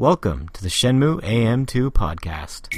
Welcome to the Shenmue AM2 podcast.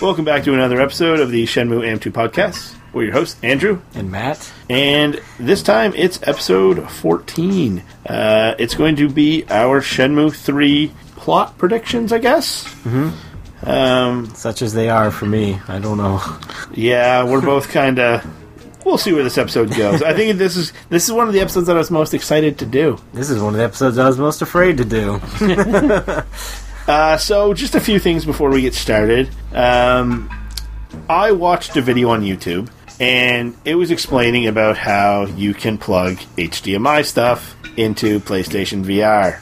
Welcome back to another episode of the Shenmue AM2 podcast. We're your hosts, Andrew, And Matt? and this time it's episode 14. Uh, it's going to be our Shenmue 3 plot predictions, I guess. Mm-hmm. Um, Such as they are for me. I don't know. yeah, we're both kind of. We'll see where this episode goes. I think this is this is one of the episodes that I was most excited to do. This is one of the episodes I was most afraid to do. Uh, so, just a few things before we get started. Um, I watched a video on YouTube, and it was explaining about how you can plug HDMI stuff into PlayStation VR.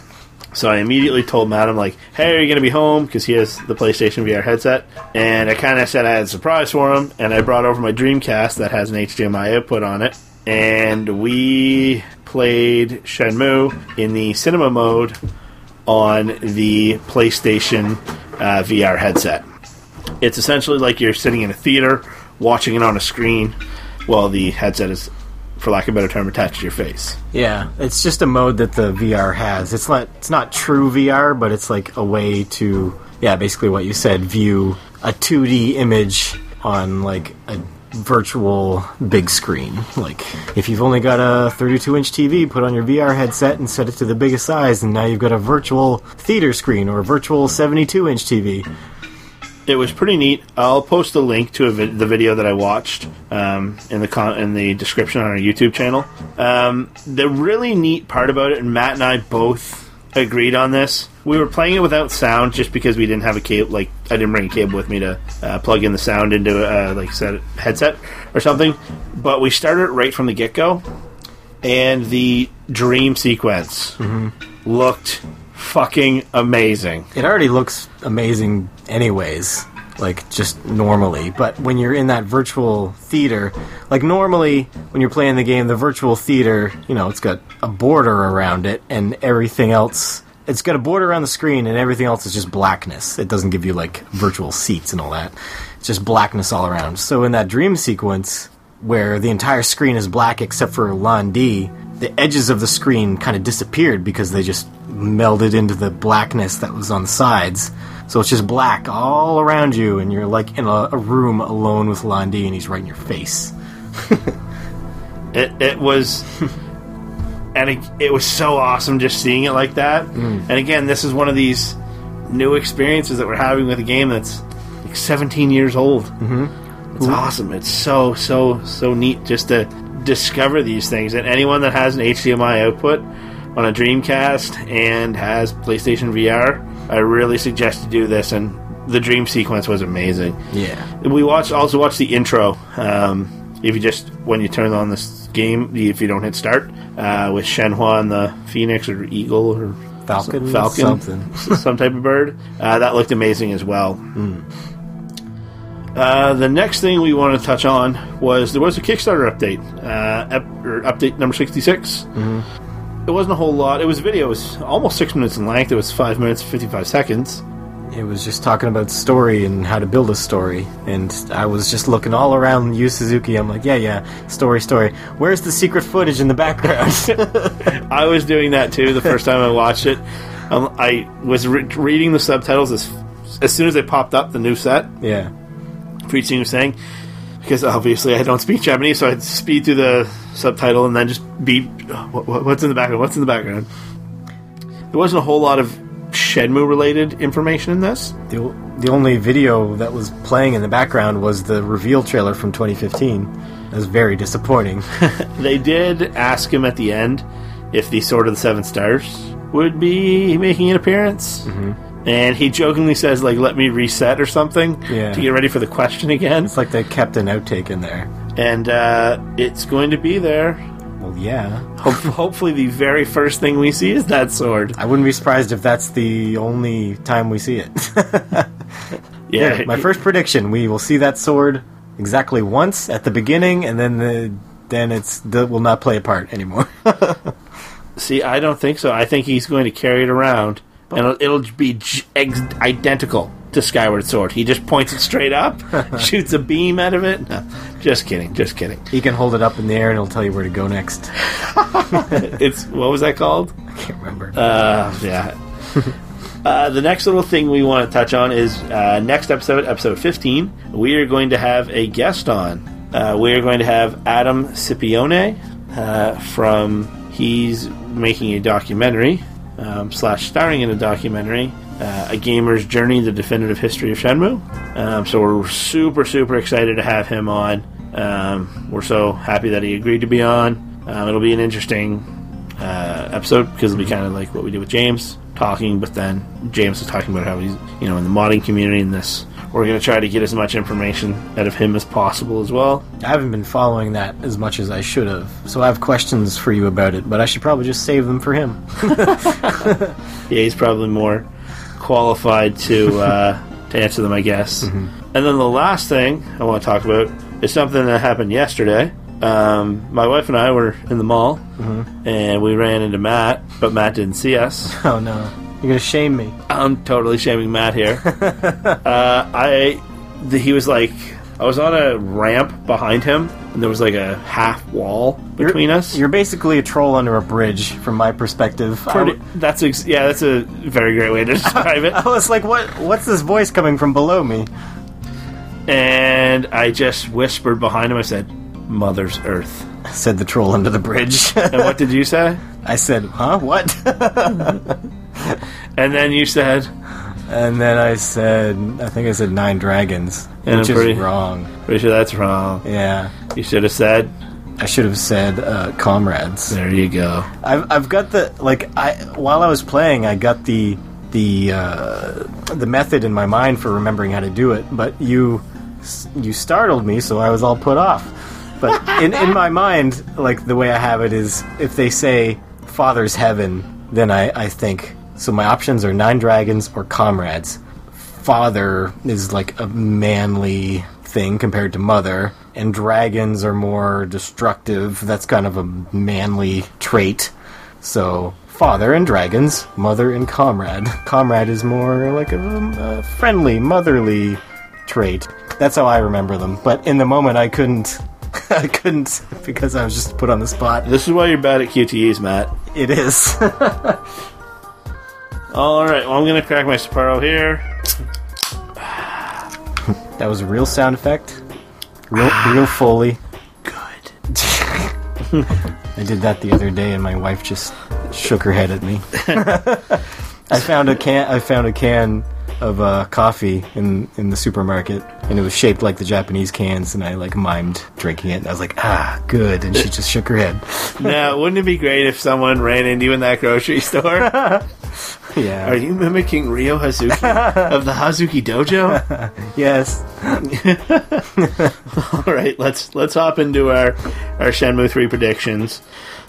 So I immediately told Matt, I'm like, hey, are you going to be home? Because he has the PlayStation VR headset. And I kind of said I had a surprise for him, and I brought over my Dreamcast that has an HDMI output on it. And we played Shenmue in the cinema mode on the PlayStation uh, VR headset. It's essentially like you're sitting in a theater watching it on a screen while the headset is, for lack of a better term, attached to your face. yeah, it's just a mode that the VR has. It's not it's not true VR, but it's like a way to yeah, basically what you said, view a 2D image on like a virtual big screen. Like if you've only got a 32 inch TV, put on your VR headset and set it to the biggest size, and now you've got a virtual theater screen or a virtual 72 inch TV. It was pretty neat. I'll post a link to a vi- the video that I watched um, in the con- in the description on our YouTube channel. Um, the really neat part about it, and Matt and I both agreed on this. We were playing it without sound just because we didn't have a cable. Like I didn't bring a cable with me to uh, plug in the sound into uh, like set headset or something. But we started it right from the get go, and the dream sequence looked fucking amazing. It already looks amazing, anyways, like just normally. But when you're in that virtual theater, like normally when you're playing the game, the virtual theater, you know, it's got a border around it and everything else. It's got a border around the screen and everything else is just blackness. It doesn't give you like virtual seats and all that. It's just blackness all around. So in that dream sequence, where the entire screen is black except for Lan Di, the edges of the screen kind of disappeared because they just melded into the blackness that was on the sides. So it's just black all around you, and you're like in a, a room alone with Lan Di, and he's right in your face. It, it was, and it, it was so awesome just seeing it like that. Mm. And again, this is one of these new experiences that we're having with a game that's like 17 years old. Mm-hmm. It's awesome. It's so so so neat just to discover these things. And anyone that has an HDMI output on a Dreamcast and has PlayStation VR, I really suggest to do this. And the dream sequence was amazing. Yeah. We watched also watched the intro. Um, if you just when you turn on this game, if you don't hit start uh, with Shenhua and the Phoenix or Eagle or Falcon, Falcon, something. some type of bird, uh, that looked amazing as well. Uh, the next thing we want to touch on was there was a Kickstarter update, uh, update number 66 It wasn't a whole lot. It was a video. It was almost six minutes in length. It was five minutes fifty five seconds. It was just talking about story and how to build a story, and I was just looking all around Yu Suzuki. I'm like, yeah, yeah, story, story. Where's the secret footage in the background? I was doing that too the first time I watched it. Um, I was re- reading the subtitles as as soon as they popped up, the new set yeah. Each was saying, because obviously I don't speak Japanese, so I'd speed through the subtitle and then just be What, what, what's in the background? What's in the background? There wasn't a whole lot of Shenmue related information in this. The, the only video that was playing in the background was the reveal trailer from 2015. It was very disappointing. They did ask him at the end if the Sword of the Seven Stars would be making an appearance. Mm-hmm. And he jokingly says, like, let me reset or something Yeah. to get ready for the question again. it's like they kept an outtake in there. And uh, it's going to be there. Well, yeah. Hope- hopefully, the very first thing we see is that sword. I wouldn't be surprised if that's the only time we see it. Yeah, Here, my first prediction: we will see that sword exactly once at the beginning, and then the then it's that will not play a part anymore. See, I don't think so. I think he's going to carry it around, and it'll, it'll be j- ex- identical to Skyward Sword. He just points it straight up, shoots a beam out of it. No, just kidding, just kidding. He can hold it up in the air and it'll tell you where to go next. It's what was that called? I can't remember. Uh, yeah. Uh, the next little thing we want to touch on is uh, next episode, episode 15. We are going to have a guest on. Uh, we are going to have Adam Scipione uh, from. He's making a documentary, um, slash starring in a documentary, uh, A Gamer's Journey, the Definitive History of Shenmue. Um, so we're super, super excited to have him on. Um, we're so happy that he agreed to be on. Um, it'll be an interesting uh, episode because it'll be kind of like what we did with James talking, but then James was talking about how he's you know in the modding community and this. We're going to try to get as much information out of him as possible as well. I haven't been following that as much as I should have, so I have questions for you about it, but I should probably just save them for him. Yeah, he's probably more qualified to uh, to answer them, I guess. And then the last thing I want to talk about is something that happened yesterday. Um, my wife and I were in the mall, and we ran into Matt, but Matt didn't see us. oh no. You're gonna shame me. I'm totally shaming Matt here. uh, I, the, he was like, I was on a ramp behind him, and there was like a half wall between you're, us. You're basically a troll under a bridge, from my perspective. Pretty, w- that's ex- yeah, that's a very great way to describe it. I was like, what? What's this voice coming from below me? And I just whispered behind him. I said, "Mother's Earth." Said the troll under the bridge. And what did you say? I said, huh? What? And then you said, and then I said, I think I said nine dragons, And which I'm is pretty- wrong. "Pretty sure that's wrong." Yeah. You should have said, I should have said uh, comrades. "There you go." I've I've got the like I while I was playing I got the the uh, the method in my mind for remembering how to do it, but you you startled me, so I was all put off. But in in my mind, like the way I have it is, if they say Father's heaven, then I I think so. My options are nine dragons or comrades. Father is like a manly thing compared to mother, and dragons are more destructive. That's kind of a manly trait. So, father and dragons, mother and comrade. Comrade is more like a, um, a friendly, motherly trait. That's how I remember them. But in the moment, I couldn't. I couldn't because I was just put on the spot. This is why you're bad at QTEs, Matt. It is. All right, well, I'm gonna crack my Sapporo here. that was a real sound effect. Real, real Foley. Good. I did that the other day, and my wife just shook her head at me. I found a can. I found a can of uh, coffee in in the supermarket, and it was shaped like the Japanese cans, and I like mimed drinking it, and I was like, ah, good, and she just shook her head. Now, wouldn't it be great if someone ran into you in that grocery store? Yeah. Are you mimicking Ryo Hazuki of the Hazuki Dojo? yes. All right, let's let's hop into our our Shenmue three predictions.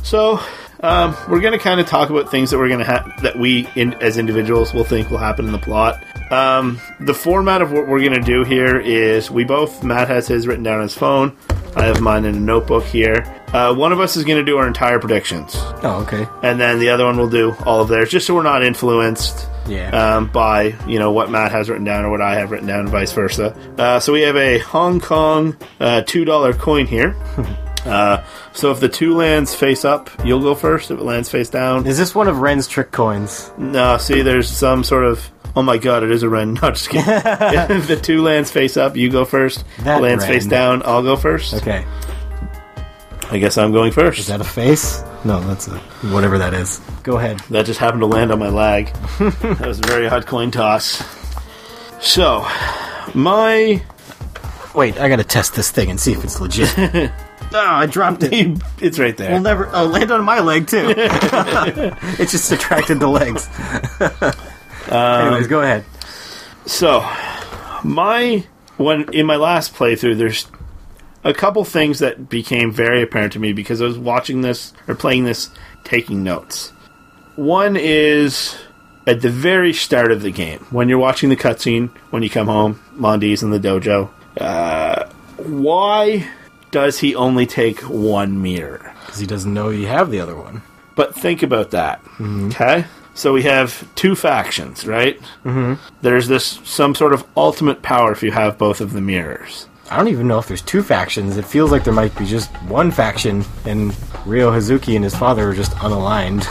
So, um, we're going to kind of talk about things that we're going to that we in, as individuals will think will happen in the plot. Um, the format of what we're going to do here is we both Matt has his written down on his phone. I have mine in a notebook here. Uh, one of us is going to do our entire predictions, Oh, okay. and then the other one will do all of theirs, just so we're not influenced Yeah. um, by you know what Matt has written down or what I have written down, and vice versa. Uh, so we have a Hong Kong uh, two dollar coin here. uh, so if the two lands face up, you'll go first. If it lands face down, Is this one of Ren's trick coins? no. See, there's some sort of. Oh my god, it is a Ren. No, just kidding. if the two lands face up, you go first. That lands Ren. face down, I'll go first. Okay. I guess I'm going first. Is that a face? No, that's a whatever that is. Go ahead. That just happened to land on my lag. that was a very hot coin toss. So, my Wait, I gotta test this thing and see if it's legit. Oh, I dropped it. it's right there. We'll never. Oh, land on my leg too. it just attracted the legs. Anyways, go ahead. So, my when in my last playthrough, there's a couple things that became very apparent to me because I was watching this or playing this, taking notes. One is at the very start of the game when you're watching the cutscene when you come home. Lan Di's in the dojo. Uh, why does he only take one mirror? Because he doesn't know you have the other one. But think about that. Okay? So we have two factions, right? Mm-hmm. There's this some sort of ultimate power if you have both of the mirrors. I don't even know if there's two factions. It feels like there might be just one faction, and Ryo Hazuki and his father are just unaligned.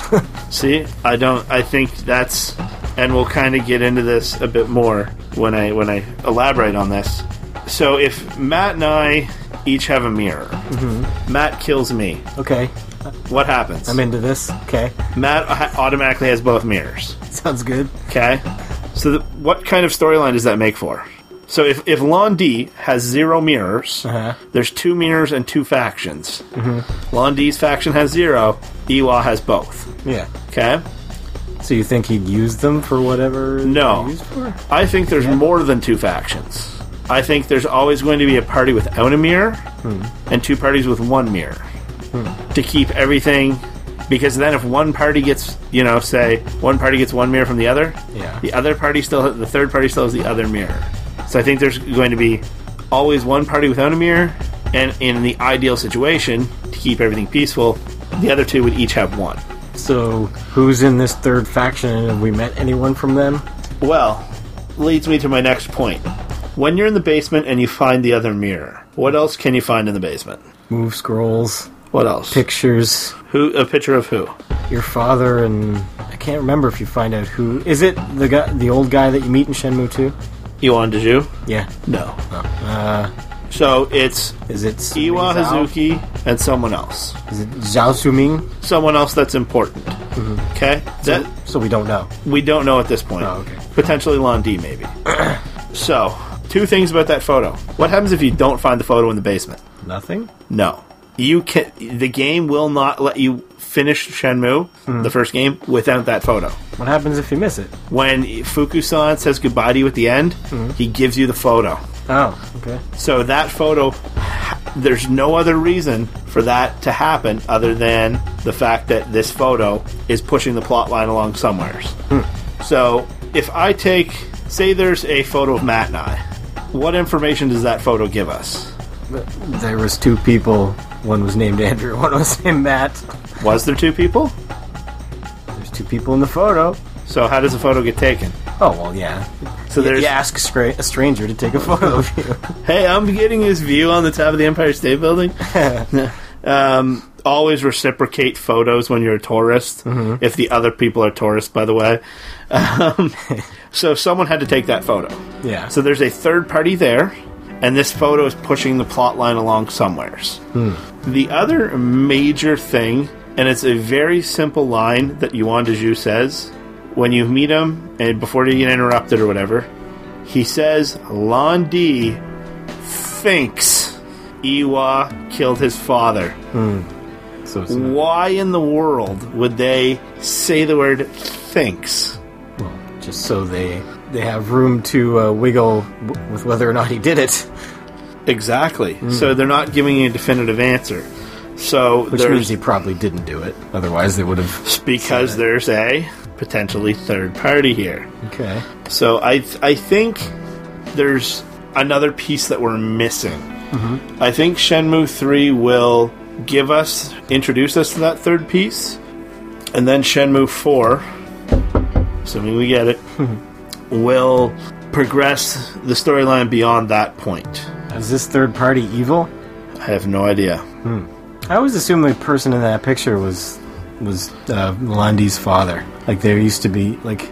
See, I don't. I think that's, and we'll kind of get into this a bit more when I when I elaborate on this. So if Matt and I each have a mirror, Matt kills me. okay, What happens? I'm into this. Okay, Matt ha- automatically has both mirrors. sounds good. Okay. So, the, what kind of storyline does that make for? So, if if Lan Di has zero mirrors, Uh-huh. there's two mirrors and two factions. Mm-hmm. Lan Di's faction has zero. Iwa has both. Yeah. Okay. So you think he'd use them for whatever? No. for? I think there's more than two factions. I think there's always going to be a party without a mirror hmm. and two parties with one mirror hmm. to keep everything. Because then, if one party gets, you know, say one party gets one mirror from the other, Yeah. the other party still, the third party still has the other mirror. So I think there's going to be always one party without a mirror, and in the ideal situation, to keep everything peaceful, the other two would each have one. So who's in this third faction? And Have we met anyone from them? Well, leads me to my next point. When you're in the basement and you find the other mirror, what else can you find in the basement? Move scrolls, What else? pictures, Who? A picture of who? your father, and I can't remember if you find out who. Is it the guy, the old guy that you meet in Shenmue 2? Yuanda Zhu? Yeah. No. Uh, So it's is it Iwa? Hazuki and someone else. Is it Zhao Sunming? Someone else that's important. Okay? That So we don't know. we don't know at this point. Oh, okay. Potentially Lan Di, maybe. so, two things about that photo. What happens if you don't find the photo in the basement? Nothing. No. You can the game will not let you finish Shenmue, hmm. the first game, without that photo. What happens if you miss it? When Fukusan says goodbye to you at the end, hmm. he gives you the photo. Oh, okay. So that photo, there's no other reason for that to happen other than the fact that this photo is pushing the plot line along somewheres. Hmm. So if I take, say, there's a photo of Matt and I, what information does that photo give us? There was two people. One was named Andrew. One was named Matt. Was there two people? There's two people in the photo. So how does the photo get taken? Oh well, yeah. So You, there's you ask a, stra- a stranger to take a photo of you. Hey, I'm getting this view on the top of the Empire State Building. um, always reciprocate photos when you're a tourist. If the other people are tourists, by the way. Um, so someone had to take that photo. Yeah. So there's a third party there, and this photo is pushing the plot line along somewheres. Hmm. The other major thing, and it's a very simple line that Yuanda Zhu says when you meet him, and before you get interrupted or whatever, he says, Lan Di thinks Iwa killed his father. Hmm. so Why in the world would they say the word thinks? Just so they they have room to uh, wiggle w- with whether or not he did it, Exactly. So they're not giving you a definitive answer. So which means he probably didn't do it. Otherwise, they would have. because there's a potentially third party here. Okay. So I I think there's another piece that we're missing. I think Shenmue 3 will give us introduce us to that third piece and then Shenmue 4 assuming we get it will progress the storyline beyond that point. Is this third party evil? I have no idea. I always assumed the person in that picture was was uh, Lan Di's father. Like there used to be like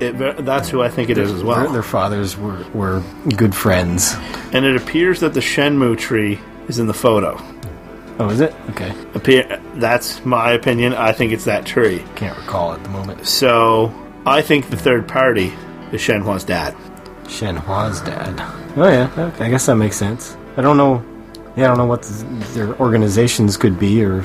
It, that's who I think it is as well. their, their fathers were were good friends. and it appears that the Shenmue tree is in the photo. Oh, is it? Okay. Appear- that's my opinion. I think it's that tree. Can't recall at the moment. So I think the third party is Shenhua's dad. Shenhua's dad. Oh yeah, okay, I guess that makes sense. I don't know. Yeah, I don't know what th- their organizations could be or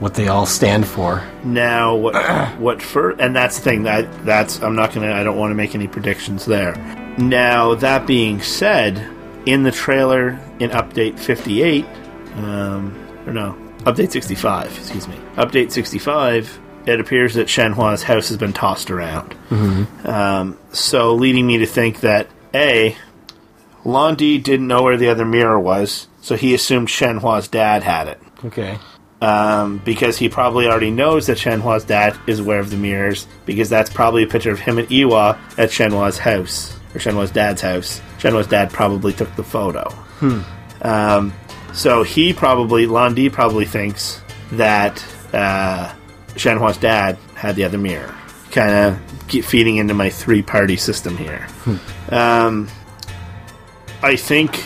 what they all stand for. Now, what what for? And that's the thing that that's I'm not gonna. I don't want to make any predictions there. Now that being said, in the trailer in update 58, um, or no, update 65, excuse me, update 65. It appears that Shenhua's house has been tossed around. Um, so leading me to think that a Lan Di didn't know where the other mirror was, so he assumed Shenhua's dad had it. Okay. um, because he probably already knows that Shenhua's dad is aware of the mirrors because that's probably a picture of him and Iwa at Shenhua's house or Shenhua's dad's house. Shenhua's dad probably took the photo. Um, so he probably, Lan Di probably thinks that uh, Shenhua's dad had the other mirror. Kind of feeding into my three party system here. Um, I think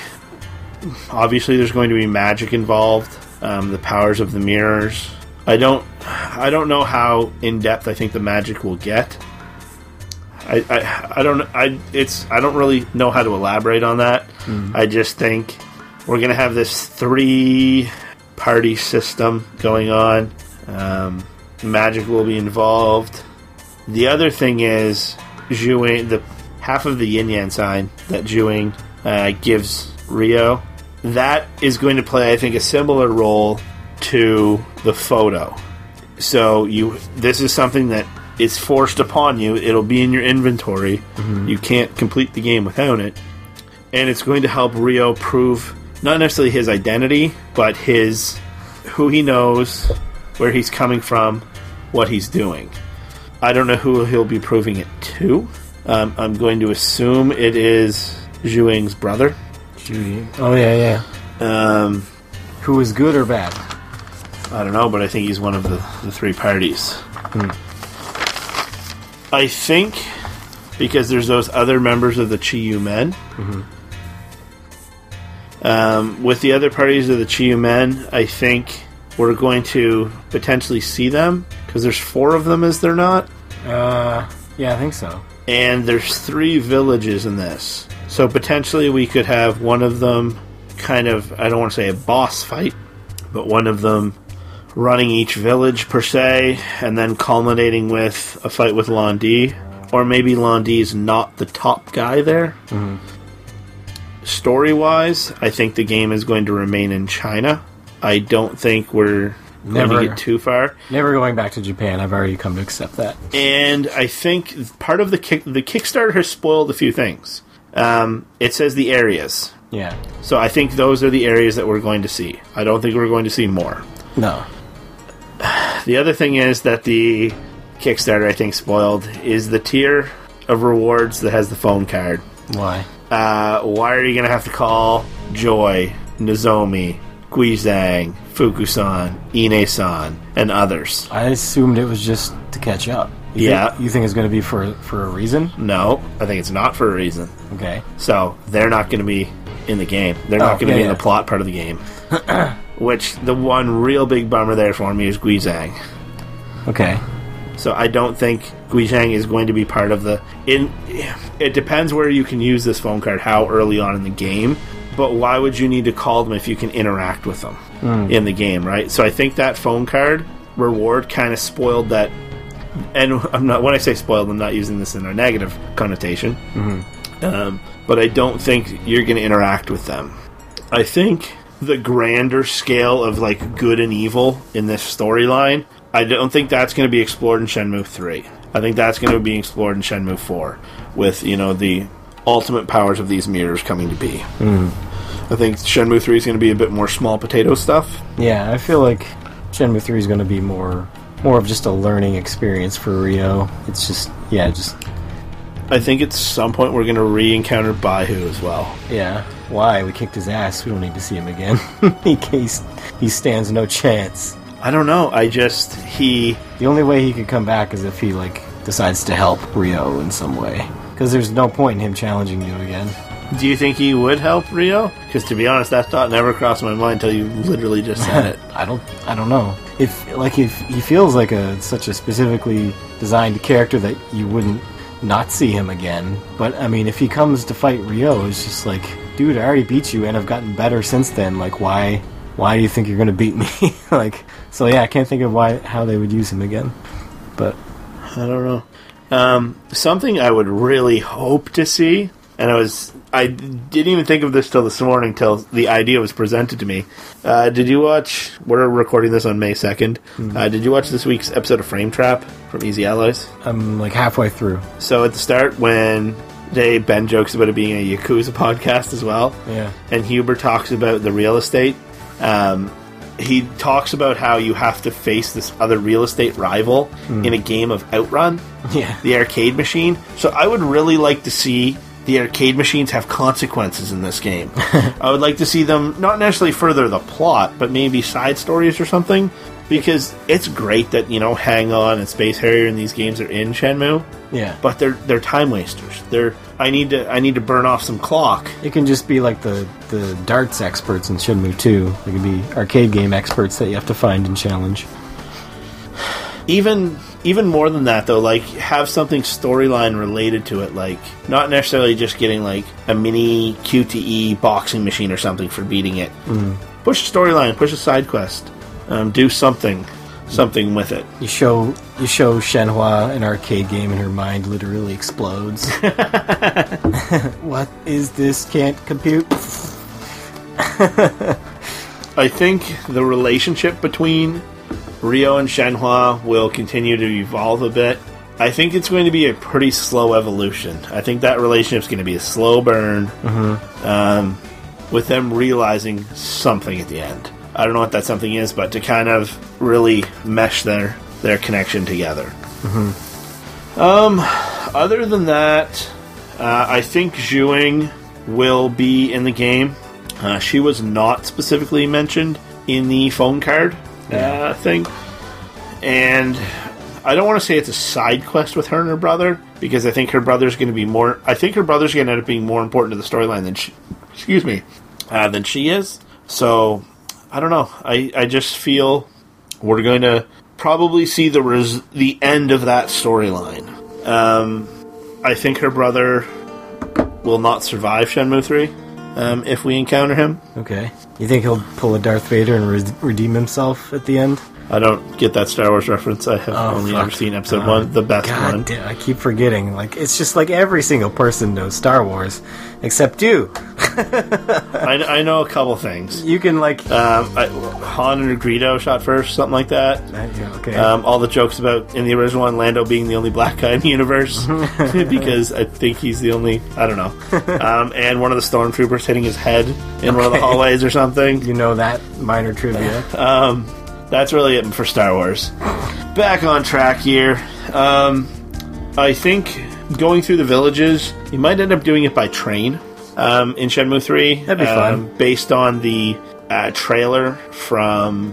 obviously there's going to be magic involved. Um, the powers of the mirrors. I don't. I don't know how in depth I think the magic will get. I, I, I don't. I it's. I don't really know how to elaborate on that. I just think we're gonna have this three party system going on. Um, magic will be involved. The other thing is Xiuying, the half of the yin yang sign that Xiuying uh, gives Ryo. That is going to play, I think, a similar role to the photo. So you, this is something that is forced upon you. It'll be in your inventory. You can't complete the game without it, and it's going to help Ryo prove not necessarily his identity, but his who he knows, where he's coming from, what he's doing. I don't know who he'll be proving it to. Um, I'm going to assume it is Xiuying's brother. Judy. Oh yeah, yeah. Um, Who is good or bad? I don't know, but I think he's one of the, the three parties. I think because there's those other members of the Chiyu men. Um, with the other parties of the Chiyu men, I think we're going to potentially see them because there's four of them, is there not? Uh, yeah, I think so. and there's three villages in this. So potentially we could have one of them kind of I don't want to say a boss fight, but one of them running each village per se and then culminating with a fight with Lan Di or maybe Lan Di is not the top guy there. Story-wise, I think the game is going to remain in China. I don't think we're going Never. to get too far. Never going back to Japan. I've already come to accept that. and I think part of the kick, the Kickstarter has spoiled a few things. Um, it says the areas, Yeah. so I think those are the areas that we're going to see. I don't think we're going to see more. No. The other thing is that the Kickstarter, I think, spoiled is the tier of rewards that has the phone card. Why? Uh, why are you going to have to call Joy, Nozomi, Guizhang, Fukusan, Ine-san, and others? I assumed it was just to catch up. You Yeah. Think, you think it's going to be for for a reason? No, I think it's not for a reason. Okay. So they're not going to be in the game. They're Oh, not going to yeah, be in the plot part of the game. Which the one real big bummer there for me is Guizhang. Okay. So I don't think Guizhang is going to be part of the. In it depends where you can use this phone card, how early on in the game. But why would you need to call them if you can interact with them in the game, right? So I think that phone card reward kind of spoiled that. And I'm not when I say spoiled, I'm not using this in a negative connotation. Um, but I don't think you're going to interact with them. I think the grander scale of like good and evil in this storyline, I don't think that's going to be explored in Shenmue 3. I think that's going to be explored in Shenmue 4 with, you know, the ultimate powers of these mirrors coming to be. Hmm. I think Shenmue 3 is going to be a bit more small potato stuff. Yeah, I feel like Shenmue Three is going to be more more of just a learning experience for Ryo. It's just yeah, just I think at some point we're going to re-encounter Baihu as well. yeah. Why we kicked his ass? We don't need to see him again. he case he stands no chance. I don't know. I just he The only way he could come back is if he like decides to help Ryo in some way. Because there's no point in him challenging you again. Do you think he would help Ryo? Because to be honest, that thought never crossed my mind until you literally just said it. I don't I don't know. If like if he feels like a such a specifically designed character that you wouldn't not see him again. But I mean if he comes to fight Ryo, it's just like, dude, I already beat you and I've gotten better since then. Like why why do you think you're gonna beat me? like so yeah, I can't think of why how they would use him again. But I don't know. Um, something I would really hope to see, and I was I didn't even think of this till this morning, till the idea was presented to me. Uh, did you watch? We're recording this on May second. Uh, did you watch this week's episode of Frame Trap from Easy Allies? I'm like halfway through. So at the start, when they Ben jokes about it being a Yakuza podcast as well, Yeah. and Huber talks about the real estate. Um, he talks about how you have to face this other real estate rival hmm. in a game of Outrun, Yeah. the arcade machine. So I would really like to see the arcade machines have consequences in this game. I would like to see them not necessarily further the plot, but maybe side stories or something. Because it's great that you know Hang On and Space Harrier and these games are in Shenmue, Yeah. but they're they're time wasters. They're I need to I need to burn off some clock. It can just be like the, the darts experts in Shenmue 2. They can be arcade game experts that you have to find and challenge. even even more than that though like have something storyline related to it like not necessarily just getting like a mini qte boxing machine or something for beating it mm. push a storyline push a side quest um, do something something with it You show you show Shenhua an arcade game and her mind literally explodes. what is this? Can't compute. i think the relationship between ryo and shenhua will continue to evolve a bit I think it's going to be a pretty slow evolution. I think that relationship's going to be a slow burn. um, with them realizing something at the end. I don't know what that something is, but to kind of really mesh their their connection together. Um, other than that, uh, I think Xiuying will be in the game. Uh, she was not specifically mentioned in the phone card uh, thing, and I don't want to say it's a side quest with her and her brother because I think her brother's going to be more. I think her brother's going to end up being more important to the storyline than she, excuse me, uh, than she is. So I don't know. I I just feel we're going to probably see the res- the end of that storyline. Um, I think her brother will not survive Shenmue three um, if we encounter him. Okay. You think he'll pull a Darth Vader and re- redeem himself at the end? I don't get that Star Wars reference. I have Oh, only fuck. ever seen Episode God. one, the best God one. damn, I keep forgetting. Like it's just like every single person knows Star Wars, except you. I, I know a couple things. You can like. Um, I, Han and Greedo shot first, something like that. Uh, yeah, okay. Um, all the jokes about in the original one, Lando being the only black guy in the universe because I think he's the only. I don't know. Um, and one of the stormtroopers hitting his head in one of the hallways or something. you know that minor trivia. Um, that's really it for Star Wars. Back on track here. Um, I think going through the villages, you might end up doing it by train um, in Shenmue 3. That'd be fun. um, Based on the uh, trailer from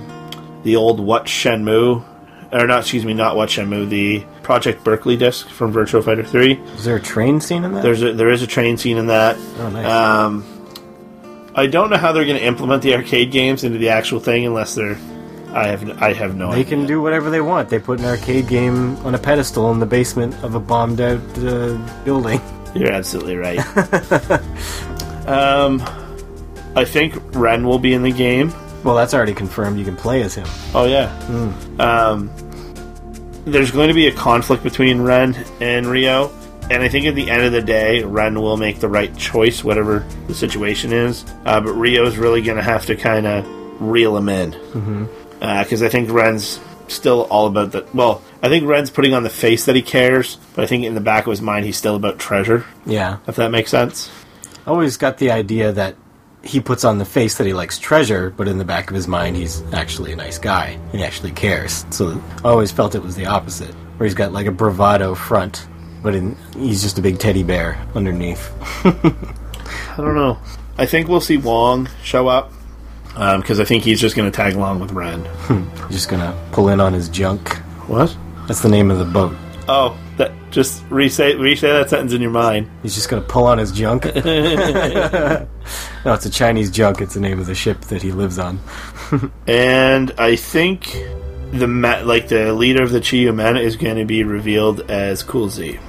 the old What Shenmue, or not, excuse me, not What Shenmue, the Project Berkley disc from Virtua Fighter 3. Is there a train scene in that? There's a, there is a train scene in that. oh, nice. Um, I don't know how they're going to implement the arcade games into the actual thing unless they're. I have I have no they idea. can do whatever they want. They put an arcade game on a pedestal in the basement of a bombed out uh, building. You're absolutely right. um, I think Ren will be in the game. Well, that's already confirmed. You can play as him. Oh yeah. Um, there's going to be a conflict between Ren and Ryo, and I think at the end of the day, Ren will make the right choice, whatever the situation is. Uh, but Ryo's really going to have to kind of reel him in Uh, because I think Ren's still all about the. Well, I think Ren's putting on the face that he cares, but I think in the back of his mind, he's still about treasure. Yeah. If that makes sense. I always got the idea that he puts on the face that he likes treasure, but in the back of his mind, he's actually a nice guy. He actually cares. So I always felt it was the opposite, where he's got like a bravado front, but in, he's just a big teddy bear underneath. I don't know. I think we'll see Wong show up Um, because I think he's just going to tag along with Ren. Hmm. He's just gonna pull in on his junk. What? That's the name of the boat. Oh, that just re-say, re-say that sentence in your mind. He's just gonna pull on his junk. no, it's a Chinese junk. It's the name of the ship that he lives on. And I think the ma- like the leader of the Chiyumen is going to be revealed as Cool Z.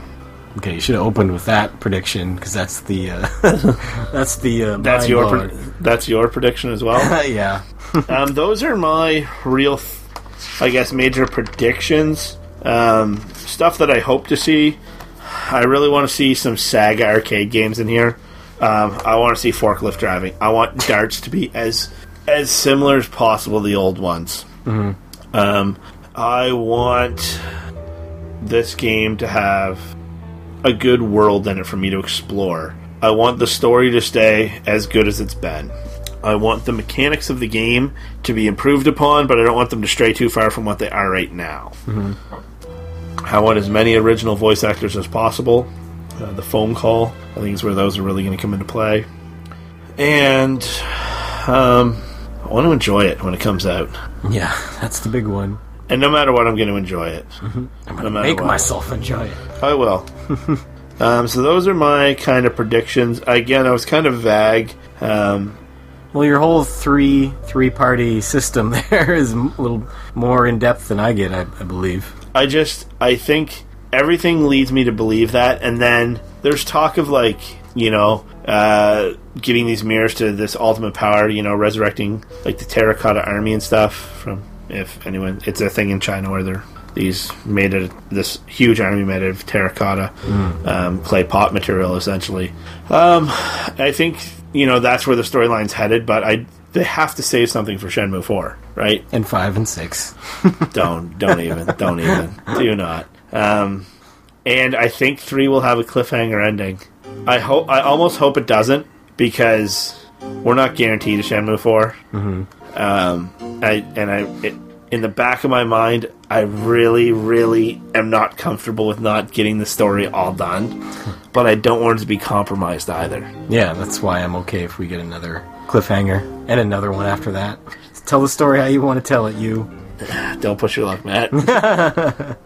Okay, you should have opened with that prediction because that's the uh, that's the uh, That's your pre- that's your prediction as well. yeah. um, those are my real, I guess, major predictions. Um, stuff that I hope to see. I really want to see some Sega arcade games in here. Um, I want to see forklift driving. I want darts to be as as similar as possible to the old ones. Um, I want this game to have a good world in it for me to explore. I want the story to stay as good as it's been. I want the mechanics of the game to be improved upon, but I don't want them to stray too far from what they are right now. I want as many original voice actors as possible. Uh, the phone call, I think, is where those are really going to come into play. And um, I want to enjoy it when it comes out. Yeah, that's the big one. And no matter what, I'm going to enjoy it. I'm gonna matter make what. myself enjoy it. I will. um, so those are my kind of predictions. Again, I was kind of vague. Um, Well, your whole three three party system there is a little more in depth than I get, I, I believe. I just I think everything leads me to believe that, and then there's talk of like you know uh, giving these mirrors to this ultimate power, you know, resurrecting like the terracotta army and stuff. From if anyone, it's a thing in China where they're these made of this huge army made of terracotta um, clay pot material, essentially. Um, I think you know that's where the storyline's headed, but I they have to save something for Shenmue Four, right? And five and six. don't don't even don't even do not um and i think three will have a cliffhanger ending i hope i almost hope it doesn't because we're not guaranteed a shenmue 4 mm-hmm. Um i and i it, in the back of my mind i really really am not comfortable with not getting the story all done but i don't want it to be compromised either Yeah, that's why I'm okay if we get another cliffhanger and another one after that. Tell the story how you want to tell it, you. Don't push your luck, Matt.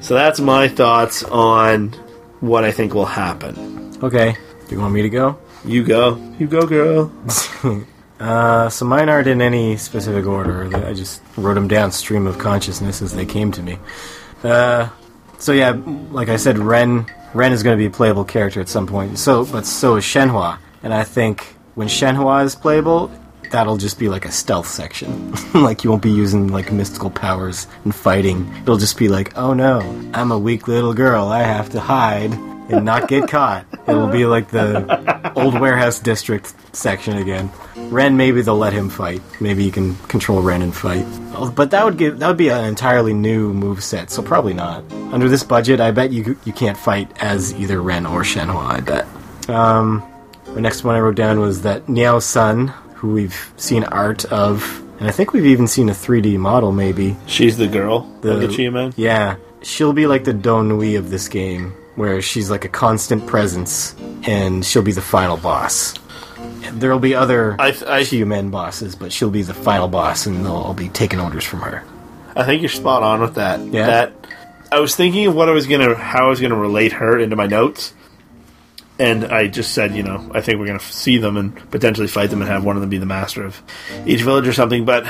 so that's my thoughts on what I think will happen. Okay. Do you want me to go? You go. You go, girl. Uh, so mine aren't in any specific order. I just wrote them down stream of consciousness as they came to me. Uh, so yeah, like I said, Ren Ren is going to be a playable character at some point. So, but so is Shenhua, and I think when Shenhua is playable, that'll just be like a stealth section. like you won't be using like mystical powers and fighting. It'll just be like, oh no, I'm a weak little girl. I have to hide and not get caught. It'll be like the old warehouse district section again. Ren, maybe they'll let him fight. Maybe you can control Ren and fight. But that would give that would be an entirely new move set. So probably not. Under this budget, I bet you you can't fight as either Ren or Shenhua. I bet. Um, the next one I wrote down was that Niao Sun, who we've seen art of, and I think we've even seen a 3D model, maybe. She's the girl. The- Look at you, man. Yeah, she'll be like the Dou Niu of this game, where she's like a constant presence, and she'll be the final boss. There'll be other I, I, Chiyu-men bosses, but she'll be the final boss, and they'll all be taking orders from her. I think you're spot on with that. Yeah? That I was thinking of what I was gonna, how I was gonna relate her into my notes, and I just said, you know, I think we're gonna see them and potentially fight them and have one of them be the master of each village or something. But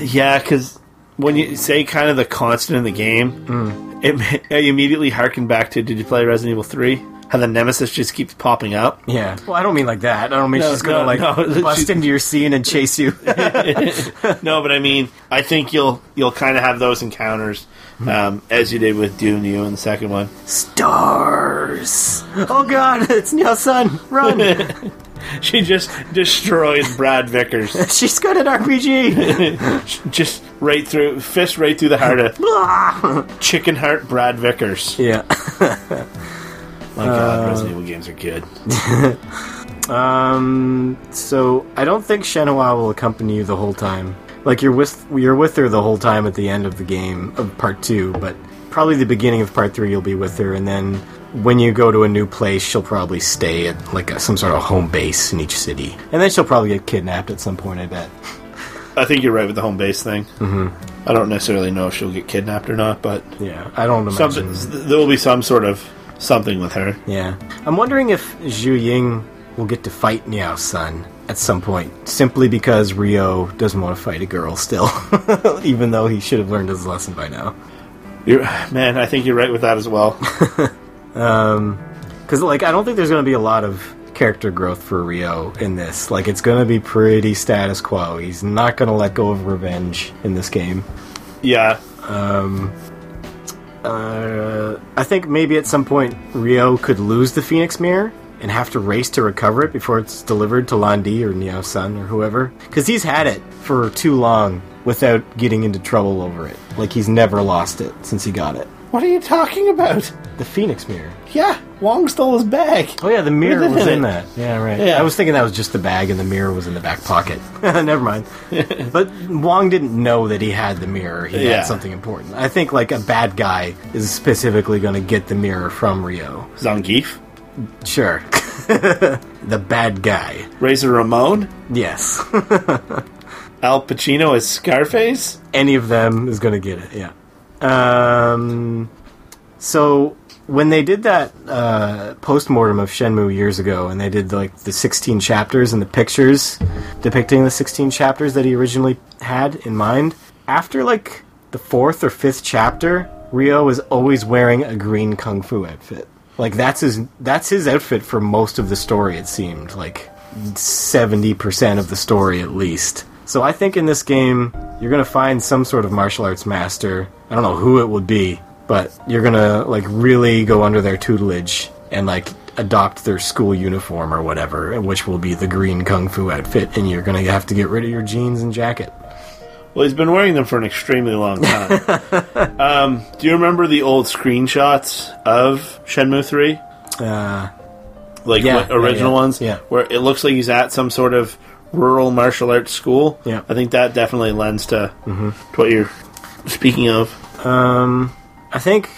yeah, because when you say kind of the constant in the game, mm. It immediately harken back to Did you play Resident Evil Three? How the nemesis just keeps popping up. Yeah. Well, I don't mean like that. I don't mean No, she's gonna no, like no. bust She- into your scene and chase you. no, but I mean, I think you'll you'll kind of have those encounters um, as you did with Dou Niu in the second one. Stars. Oh God, it's Niao Sun. Run. She just destroys Brad Vickers, She's good at RPG. just right through fist right through the heart of chicken heart Brad Vickers. yeah. My God, Resident Evil games are good. Um. So I don't think Shenhua will accompany you the whole time. Like you're with you're with her the whole time at the end of the game of part two, but probably the beginning of part three you'll be with her, and then when you go to a new place, she'll probably stay at like a, some sort of home base in each city, and then she'll probably get kidnapped at some point. I bet. I think you're right with the home base thing. Mm-hmm. I don't necessarily know if she'll get kidnapped or not, but Yeah, I don't imagine. something there will be some sort of something with her. Yeah, I'm wondering if Xiuying will get to fight Niao Sun at some point, simply because Ryo doesn't want to fight a girl still, even though he should have learned his lesson by now. You're, man, I think you're right with that as well. Because like I don't think there's going to be a lot of character growth for Ryo in this. Like it's going to be pretty status quo. He's not going to let go of revenge in this game. yeah, Um, Uh, I think maybe at some point Ryo could lose the Phoenix Mirror and have to race to recover it before it's delivered to Lan Di or Niao Sun or whoever. Because he's had it for too long without getting into trouble over it. Like he's never lost it since he got it. What are you talking about? the Phoenix mirror. Yeah, Wong stole his bag. Oh yeah, the mirror Within was it. in that. Yeah, right. Yeah. I was thinking that was just the bag, and the mirror was in the back pocket. Never mind. but Wong didn't know that he had the mirror. He Yeah. had something important. I think like a bad guy is specifically going to get the mirror from Ryo. Zangief, Sure. the bad guy. Razor Ramon, Yes. Al Pacino as Scarface. Any of them is going to get it. Yeah. Um. So when they did that uh, post mortem of Shenmue years ago, and they did like the 16 chapters and the pictures depicting the 16 chapters that he originally had in mind, after like the fourth or fifth chapter, Ryo was always wearing a green kung fu outfit. Like that's his that's his outfit for most of the story. It seemed like 70% of the story at least. So I think in this game, you're going to find some sort of martial arts master. I don't know who it would be, but you're going to like really go under their tutelage and like adopt their school uniform or whatever, which will be the green kung fu outfit and you're going to have to get rid of your jeans and jacket. Well, he's been wearing them for an extremely long time. um, do you remember the old screenshots of Shenmue 3? Uh, Like Yeah, what, yeah, original yeah, ones? yeah. Where it looks like he's at some sort of rural martial arts school. Yeah. I think that definitely lends to, to what you're speaking of. Um, I think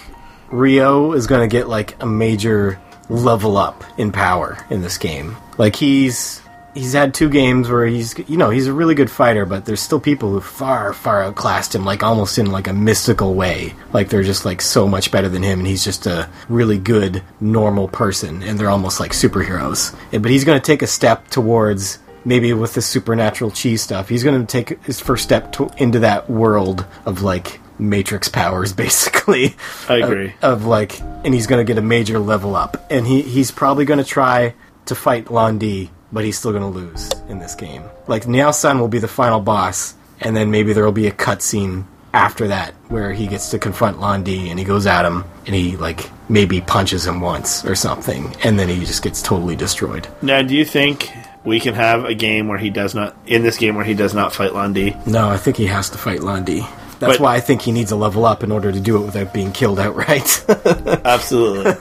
Ryo is going to get like a major level up in power in this game. Like he's he's had two games where he's you know he's a really good fighter, but there's still people who far far outclassed him, like almost in like a mystical way. Like they're just like so much better than him, and he's just a really good normal person, and they're almost like superheroes. But he's going to take a step towards maybe with the supernatural cheese stuff, he's going to take his first step to, into that world of like matrix powers, basically. I agree. Of, of, like, and he's going to get a major level up, and he he's probably going to try to fight Lan Di, but he's still going to lose in this game. Like Niao Sun will be the final boss, and then maybe there will be a cutscene after that where he gets to confront Lan Di, and he goes at him, and he like maybe punches him once or something, and then he just gets totally destroyed. Now, do you think we can have a game where he does not, in this game where he does not fight Lan Di? No, I think he has to fight Lan Di. That's But- why I think he needs a level up in order to do it without being killed outright. Absolutely.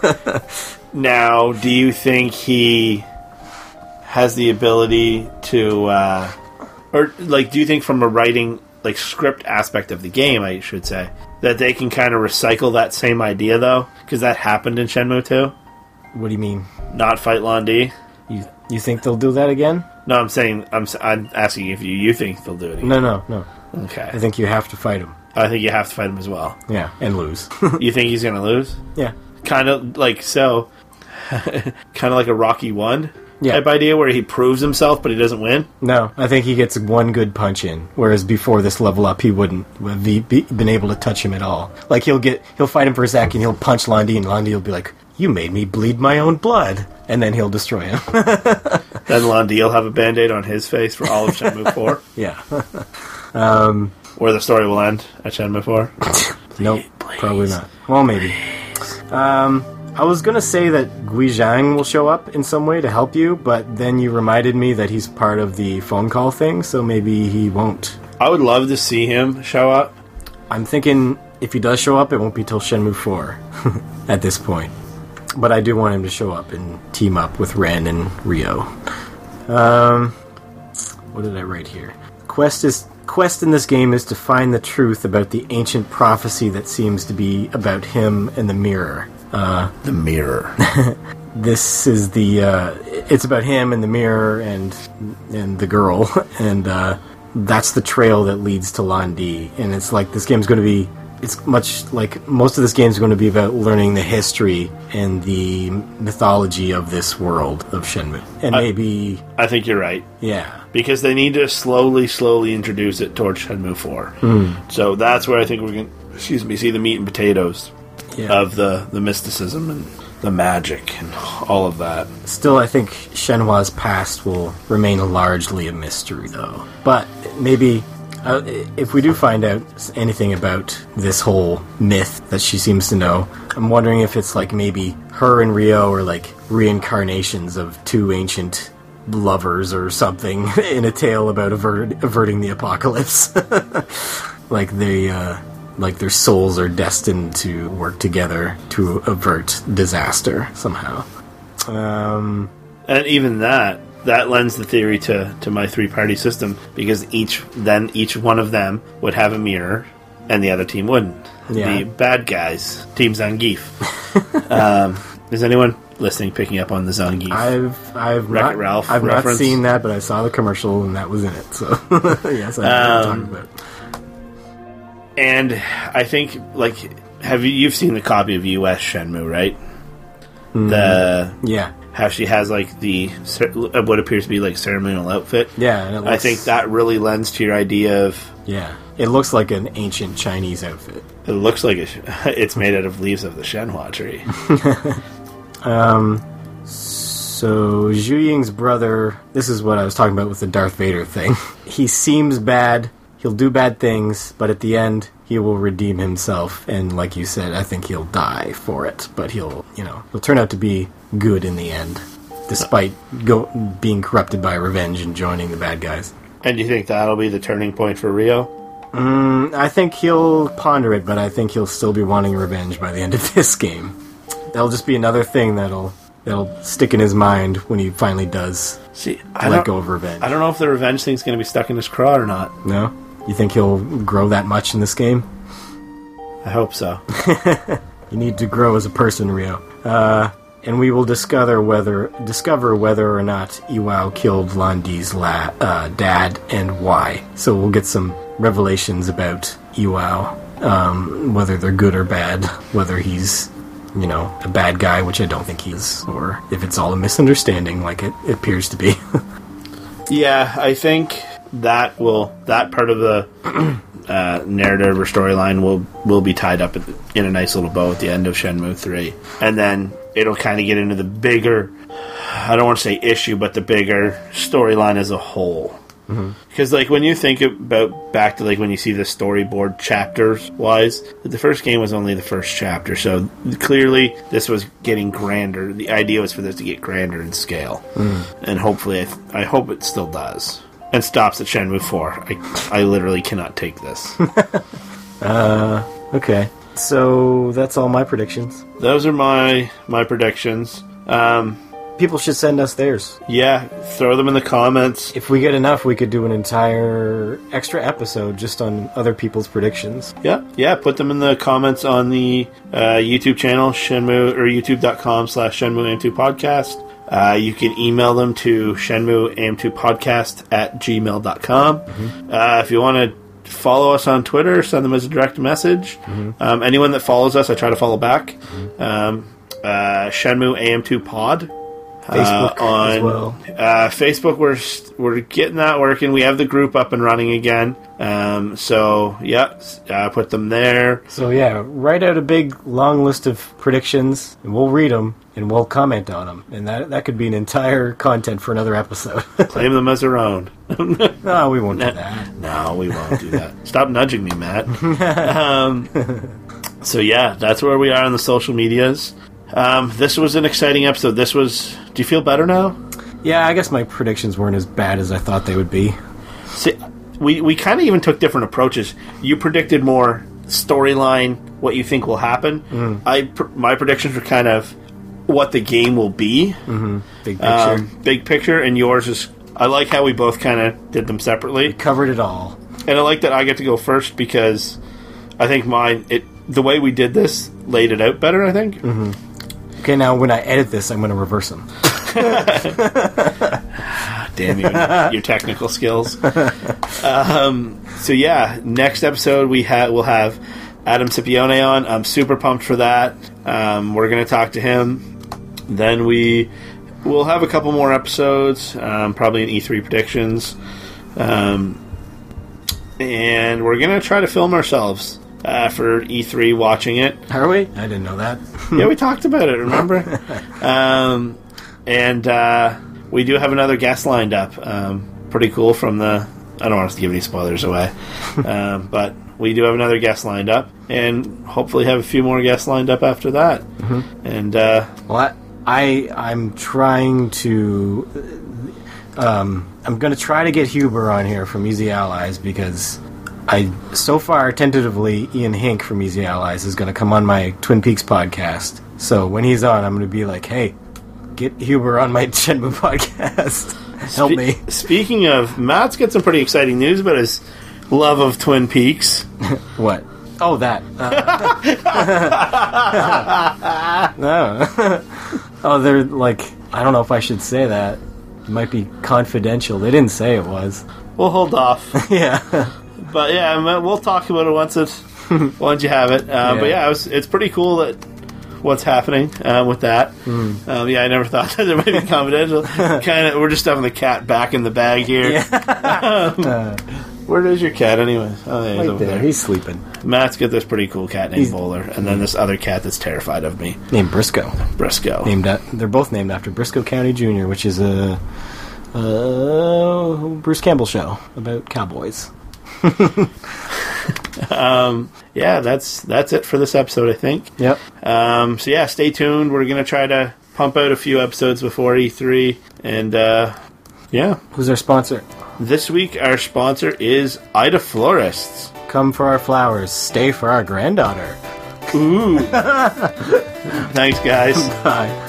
now, do you think he has the ability to, uh, or like, do you think from a writing, like script aspect of the game, I should say, that they can kind of recycle that same idea though? Because that happened in Shenmue 2. what do you mean? Not fight Lan Di. You think they'll do that again? No, I'm saying I'm, I'm asking if you you think they'll do it. Again. No, no, no. Okay, I think you have to fight him. I think you have to fight him as well. Yeah, and lose. You think he's gonna lose? yeah. Kind of like so, kind of like a Rocky One Yeah. type idea where he proves himself but he doesn't win. No, I think he gets one good punch in, whereas before this level up, he wouldn't have be, be, been able to touch him at all. Like he'll get, he'll fight him for a sec and he'll punch Lan Di, and Lan Di will be like, "You made me bleed my own blood," and then he'll destroy him. Then Lan Di will have a band-aid on his face for all of Shenmue 4, yeah. where the story will end at Shenmue 4. Nope, probably not. Well, maybe. Um, I was gonna say that Guizhang will show up in some way to help you, but then you reminded me that he's part of the phone call thing, so maybe he won't. I would love to see him show up. I'm thinking if he does show up, it won't be till Shenmue 4 at this point. But I do want him to show up and team up with Ren and Ryo. Um, what did I write here? Quest is quest in this game is to find the truth about the ancient prophecy that seems to be about him and the mirror. Uh, The mirror. this is the uh, it's about him and the mirror and and the girl and uh, that's the trail that leads to Lan Di and it's like this game's going to be it's much like most of this game is going to be about learning the history and the mythology of this world of Shenmue and I- maybe I think you're right. yeah Because they need to slowly, slowly introduce it towards Shenmue 4. Hmm. So that's where I think we can, excuse me, see the meat and potatoes yeah of the, the mysticism and the magic and all of that. Still, I think Shenhua's past will remain largely a mystery, though. But maybe uh, if we do find out anything about this whole myth that she seems to know, I'm wondering if it's like maybe her and Ryo are like reincarnations of two ancient lovers or something in a tale about avert- averting the apocalypse. like they, uh, like their souls are destined to work together to avert disaster somehow. Um, And even that that lends the theory to, to my three party system because each then each one of them would have a mirror and the other team wouldn't. Yeah. The bad guys, Team Zangief. um, is anyone listening picking up on the Zangief? I've I've Wreck-It not Ralph I've reference? not seen that, but I saw the commercial and that was in it. So yes, I know Um, what talking about. and I think like have you you've seen the copy of US Shenmue, right? The Yeah, how she has like the what appears to be like ceremonial outfit. yeah. And it looks, I think that really lends to your idea of yeah, it looks like an ancient Chinese outfit. it looks like it, it's made out of leaves of the Shenhua tree. Um, so Xiuying's brother, this is what I was talking about with the Darth Vader thing. He seems bad. He'll do bad things, but at the end he will redeem himself and like you said, I think he'll die for it, but he'll, you know, he'll turn out to be good in the end despite go, being corrupted by revenge and joining the bad guys. and do you think that'll be the turning point for Ryo? Mm, I think he'll ponder it, but I think he'll still be wanting revenge by the end of this game. That'll just be another thing that'll that'll stick in his mind when he finally does See, I let go of revenge. I don't know if the revenge thing's going to be stuck in his craw or not. No? You think he'll grow that much in this game? I hope so. You need to grow as a person, Ryo. Uh, and we will discover whether discover whether or not Iwao killed Lan Di's la- uh, dad and why. So we'll get some revelations about Iwao, um, whether they're good or bad, whether he's you know a bad guy, which I don't think he is, or if it's all a misunderstanding, like it, it appears to be. Yeah, I think that will that part of the uh, narrative or storyline will will be tied up in a nice little bow at the end of Shenmue three, and then it'll kind of get into the bigger. I don't want to say issue, but the bigger storyline as a whole. Because like when you think about back to like when you see the storyboard chapters wise, the first game was only the first chapter, so clearly this was getting grander. The idea was for this to get grander in scale, and hopefully, I, th- I hope it still does and stops at Shenmue Four. I I literally cannot take this. uh, okay, so that's all my predictions. Those are my my predictions. Um, People should send us theirs. yeah, throw them in the comments. If we get enough, we could do an entire extra episode just on other people's predictions. Yeah, yeah. Put them in the comments on the uh, YouTube channel, Shenmue or YouTube.com slash Shenmue AM2 podcast. Uh, you can email them to Shenmue AM2 podcast at gmail.com. Uh, if you want to follow us on Twitter, send them as a direct message. Um, anyone that follows us, I try to follow back. Um, uh, Shenmue AM2 pod. Facebook Uh, on well. uh, Facebook, we're we're getting that working. We have the group up and running again. Um, so yeah, uh, put them there. So yeah, write out a big long list of predictions, and we'll read them and we'll comment on them, and that that could be an entire content for another episode. Claim them as their own. no, we won't do that. No, we won't do that. Stop nudging me, Matt. um, so yeah, that's where we are on the social medias. Um, this was an exciting episode. This was. Do you feel better now? Yeah, I guess my predictions weren't as bad as I thought they would be. See, we we kind of even took different approaches. You predicted more storyline, what you think will happen. I pr- my predictions were kind of what the game will be, Big picture. um, big picture, and yours is. I like how we both kind of did them separately, Covered it all. and I like that I get to go first because I think mine it the way we did this laid it out better. I think. Okay, now when I edit this, I'm going to reverse them. Damn you, your technical skills. Um, so yeah, next episode we have we'll have Adam Scipione on. I'm super pumped for that. Um, we're gonna talk to him. Then we we'll have a couple more episodes, um, probably in E3 predictions, um, and we're gonna try to film ourselves uh, for E3 watching it. Are we? I didn't know that. yeah, we talked about it. Remember? um, and uh, we do have another guest lined up. Um, pretty cool from the. I don't want to give any spoilers away, um, but we do have another guest lined up, and hopefully have a few more guests lined up after that. And uh, Well, I, I'm trying to. Um, I'm going to try to get Huber on here from Easy Allies because I so far tentatively Ian Hinck from Easy Allies is going to come on my Twin Peaks podcast. So when he's on, I'm going to be like, "Hey, get Huber on my Shenmue podcast. Help Spe- me." Speaking of, Matt's got some pretty exciting news about his love of Twin Peaks. What? Oh, that. Uh, no. Oh, they're like. I don't know if I should say that. It might be confidential. They didn't say it was. We'll hold off. yeah. But yeah, we'll talk about it once it once you have it. Uh, But Yeah. yeah, it was, it's pretty cool that what's happening uh, with that. Hmm. Um, yeah, I never thought that there might be confidential. kind of, we're just having the cat back in the bag here. Where is your cat, anyway? Oh, yeah, he's Right over there. there. He's sleeping. Matt's got this pretty cool cat named He's- Bowler, and then this other cat that's terrified of me, Named Briscoe. Briscoe. Named at, they're both named after Brisco County Jr., which is a, uh Bruce Campbell show about cowboys. Yeah, that's that's it for this episode, I think. Yep. Um, so yeah, stay tuned. We're gonna try to pump out a few episodes before E3, and uh, yeah, Who's our sponsor? This week, our sponsor is Ida Florists. Come for our flowers, stay for our granddaughter. Ooh. Thanks, guys. Bye.